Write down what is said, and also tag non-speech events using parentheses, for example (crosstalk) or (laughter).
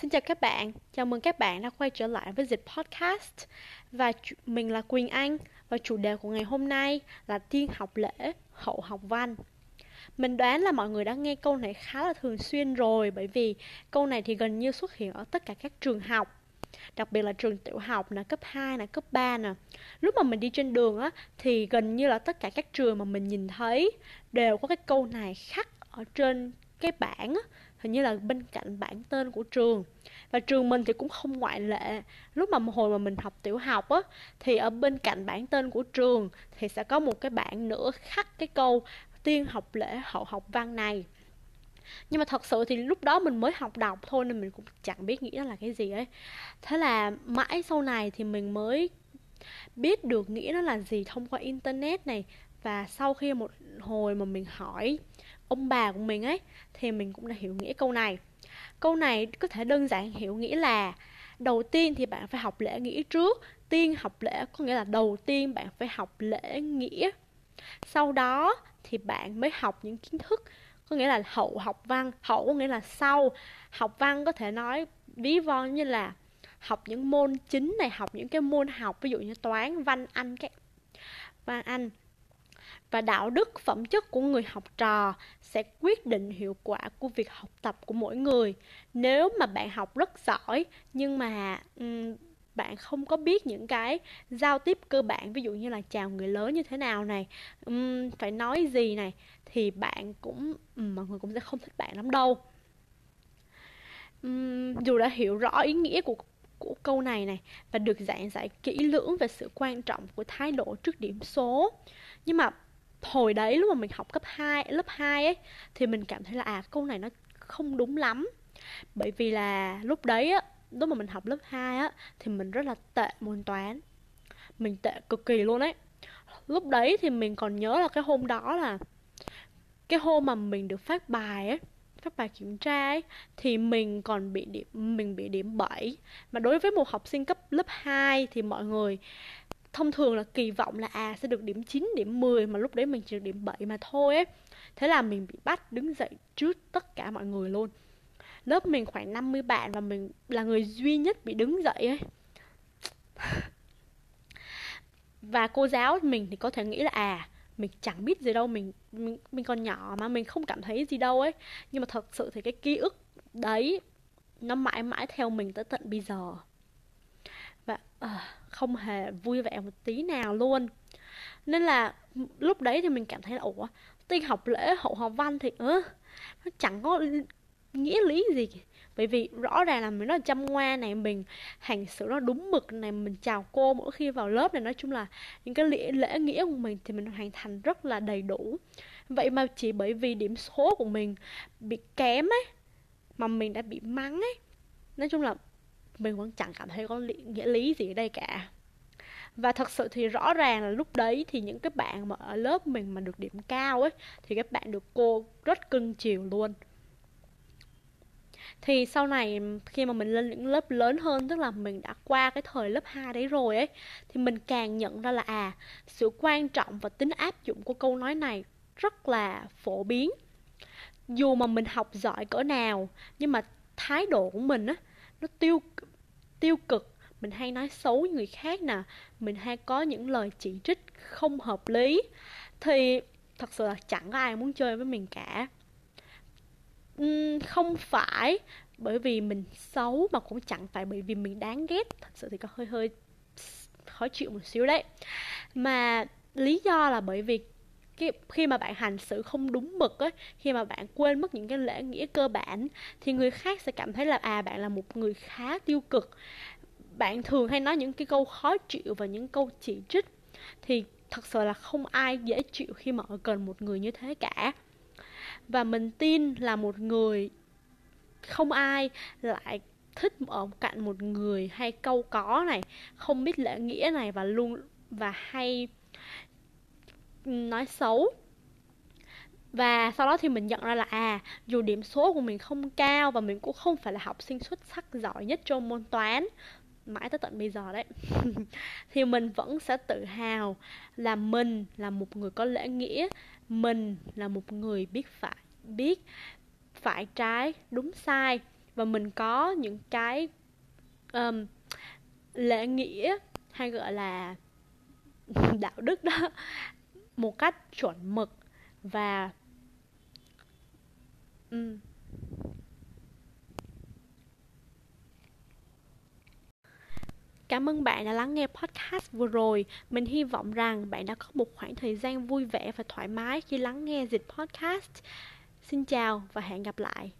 Xin chào các bạn, chào mừng các bạn đã quay trở lại với Dịch Podcast. Và mình là Quỳnh Anh Và chủ đề của ngày hôm nay là tiên học lễ, hậu học văn. Mình đoán là mọi người đã nghe câu này khá là thường xuyên rồi Bởi vì câu này thì gần như xuất hiện ở tất cả các trường học đặc biệt là trường tiểu học là cấp 2 là cấp 3 nè. Lúc mà mình đi trên đường á thì gần như là tất cả các trường mà mình nhìn thấy đều có cái câu này khắc ở trên cái bảng á hình như là bên cạnh bảng tên của trường. Và trường mình thì cũng không ngoại lệ. Lúc mà hồi mà mình học tiểu học á, thì ở bên cạnh bảng tên của trường thì sẽ có một cái bảng nữa khắc cái câu tiên học lễ hậu học văn này nhưng mà thật sự thì lúc đó mình mới học đọc thôi nên mình cũng chẳng biết nghĩ nó là cái gì ấy. Thế là mãi sau này thì mình mới biết được nghĩa nó là gì thông qua internet này. Và sau khi một hồi mà mình hỏi ông bà của mình ấy, thì mình cũng đã hiểu nghĩa câu này. Câu này có thể đơn giản hiểu nghĩa là đầu tiên thì bạn phải học lễ nghĩa trước, tiên học lễ có nghĩa là đầu tiên bạn phải học lễ nghĩa. Sau đó thì bạn mới học những kiến thức, có nghĩa là hậu học văn. Hậu có nghĩa là sau. Học văn có thể nói ví von như là học những môn chính này, học những cái môn học, ví dụ như toán, văn, anh các. Văn, anh và đạo đức phẩm chất của người học trò sẽ quyết định hiệu quả của việc học tập của mỗi người. Nếu mà bạn học rất giỏi nhưng mà um, bạn không có biết những cái giao tiếp cơ bản ví dụ như là chào người lớn như thế nào này um, phải nói gì này thì bạn cũng um, mọi người cũng sẽ không thích bạn lắm đâu. Um, dù đã hiểu rõ ý nghĩa của của câu này này và được giảng giải kỹ lưỡng về sự quan trọng của thái độ trước điểm số nhưng mà hồi đấy lúc mà mình học cấp 2, lớp 2 ấy thì mình cảm thấy là à câu này nó không đúng lắm. Bởi vì là lúc đấy á, lúc mà mình học lớp 2 á thì mình rất là tệ môn toán. Mình tệ cực kỳ luôn ấy. Lúc đấy thì mình còn nhớ là cái hôm đó là cái hôm mà mình được phát bài ấy phát bài kiểm tra ấy thì mình còn bị điểm mình bị điểm 7 mà đối với một học sinh cấp lớp 2 thì mọi người thông thường là kỳ vọng là à sẽ được điểm 9, điểm 10 mà lúc đấy mình chỉ được điểm 7 mà thôi ấy. Thế là mình bị bắt đứng dậy trước tất cả mọi người luôn. Lớp mình khoảng 50 bạn và mình là người duy nhất bị đứng dậy ấy. (laughs) Và cô giáo mình thì có thể nghĩ là à mình chẳng biết gì đâu mình mình mình còn nhỏ mà mình không cảm thấy gì đâu ấy nhưng mà thật sự thì cái ký ức đấy nó mãi mãi theo mình tới tận bây giờ và uh, không hề vui vẻ một tí nào luôn. Nên là lúc đấy thì mình cảm thấy là ủa tiên học lễ hậu học văn thì ớ nó chẳng có nghĩa lý gì. Bởi vì rõ ràng là mình rất là chăm ngoa này mình hành xử nó đúng mực này mình chào cô mỗi khi vào lớp này. Nói chung là những cái lễ, lễ nghĩa của mình thì mình hoàn thành rất là đầy đủ. Vậy mà chỉ bởi vì điểm số của mình bị kém ấy mà mình đã bị mắng ấy. Nói chung là mình vẫn chẳng cảm thấy có lý, nghĩa lý gì ở đây cả. Và thật sự thì rõ ràng là lúc đấy thì những cái bạn mà ở lớp mình mà được điểm cao ấy thì các bạn được cô rất cưng chiều luôn. Thì sau này khi mà mình lên những lớp lớn hơn tức là mình đã qua cái thời lớp 2 đấy rồi ấy thì mình càng nhận ra là à sự quan trọng và tính áp dụng của câu nói này rất là phổ biến. Dù mà mình học giỏi cỡ nào nhưng mà thái độ của mình á nó tiêu tiêu cực. Mình hay nói xấu người khác nè. Mình hay có những lời chỉ trích không hợp lý. Thì thật sự là chẳng có ai muốn chơi với mình cả. Uhm, không phải bởi vì mình xấu mà cũng chẳng phải bởi vì mình đáng ghét. Thật sự thì có hơi hơi khó chịu một xíu đấy. Mà lý do là bởi vì cái, khi mà bạn hành xử không đúng mực ấy khi mà bạn quên mất những cái lễ nghĩa cơ bản, thì người khác sẽ cảm thấy là à bạn là một người khá tiêu cực. Bạn thường hay nói những cái câu khó chịu và những câu chỉ trích, thì thật sự là không ai dễ chịu khi mà ở gần một người như thế cả. Và mình tin là một người, không ai lại thích ở cạnh một người hay câu có này, không biết lễ nghĩa này và luôn, và hay nói xấu. Và sau đó thì mình nhận ra là à dù điểm số của mình không cao và mình cũng không phải là học sinh xuất sắc giỏi nhất trong môn toán mãi tới tận bây giờ đấy (laughs) thì mình vẫn sẽ tự hào là mình là một người có lễ nghĩa mình là một người biết phải biết phải trái đúng sai và mình có những cái um, lễ nghĩa hay gọi là (laughs) đạo đức đó một cách chuẩn mực và um, Cảm ơn bạn đã lắng nghe podcast vừa rồi. Mình hy vọng rằng bạn đã có một khoảng thời gian vui vẻ và thoải mái khi lắng nghe dịch podcast. Xin chào và hẹn gặp lại.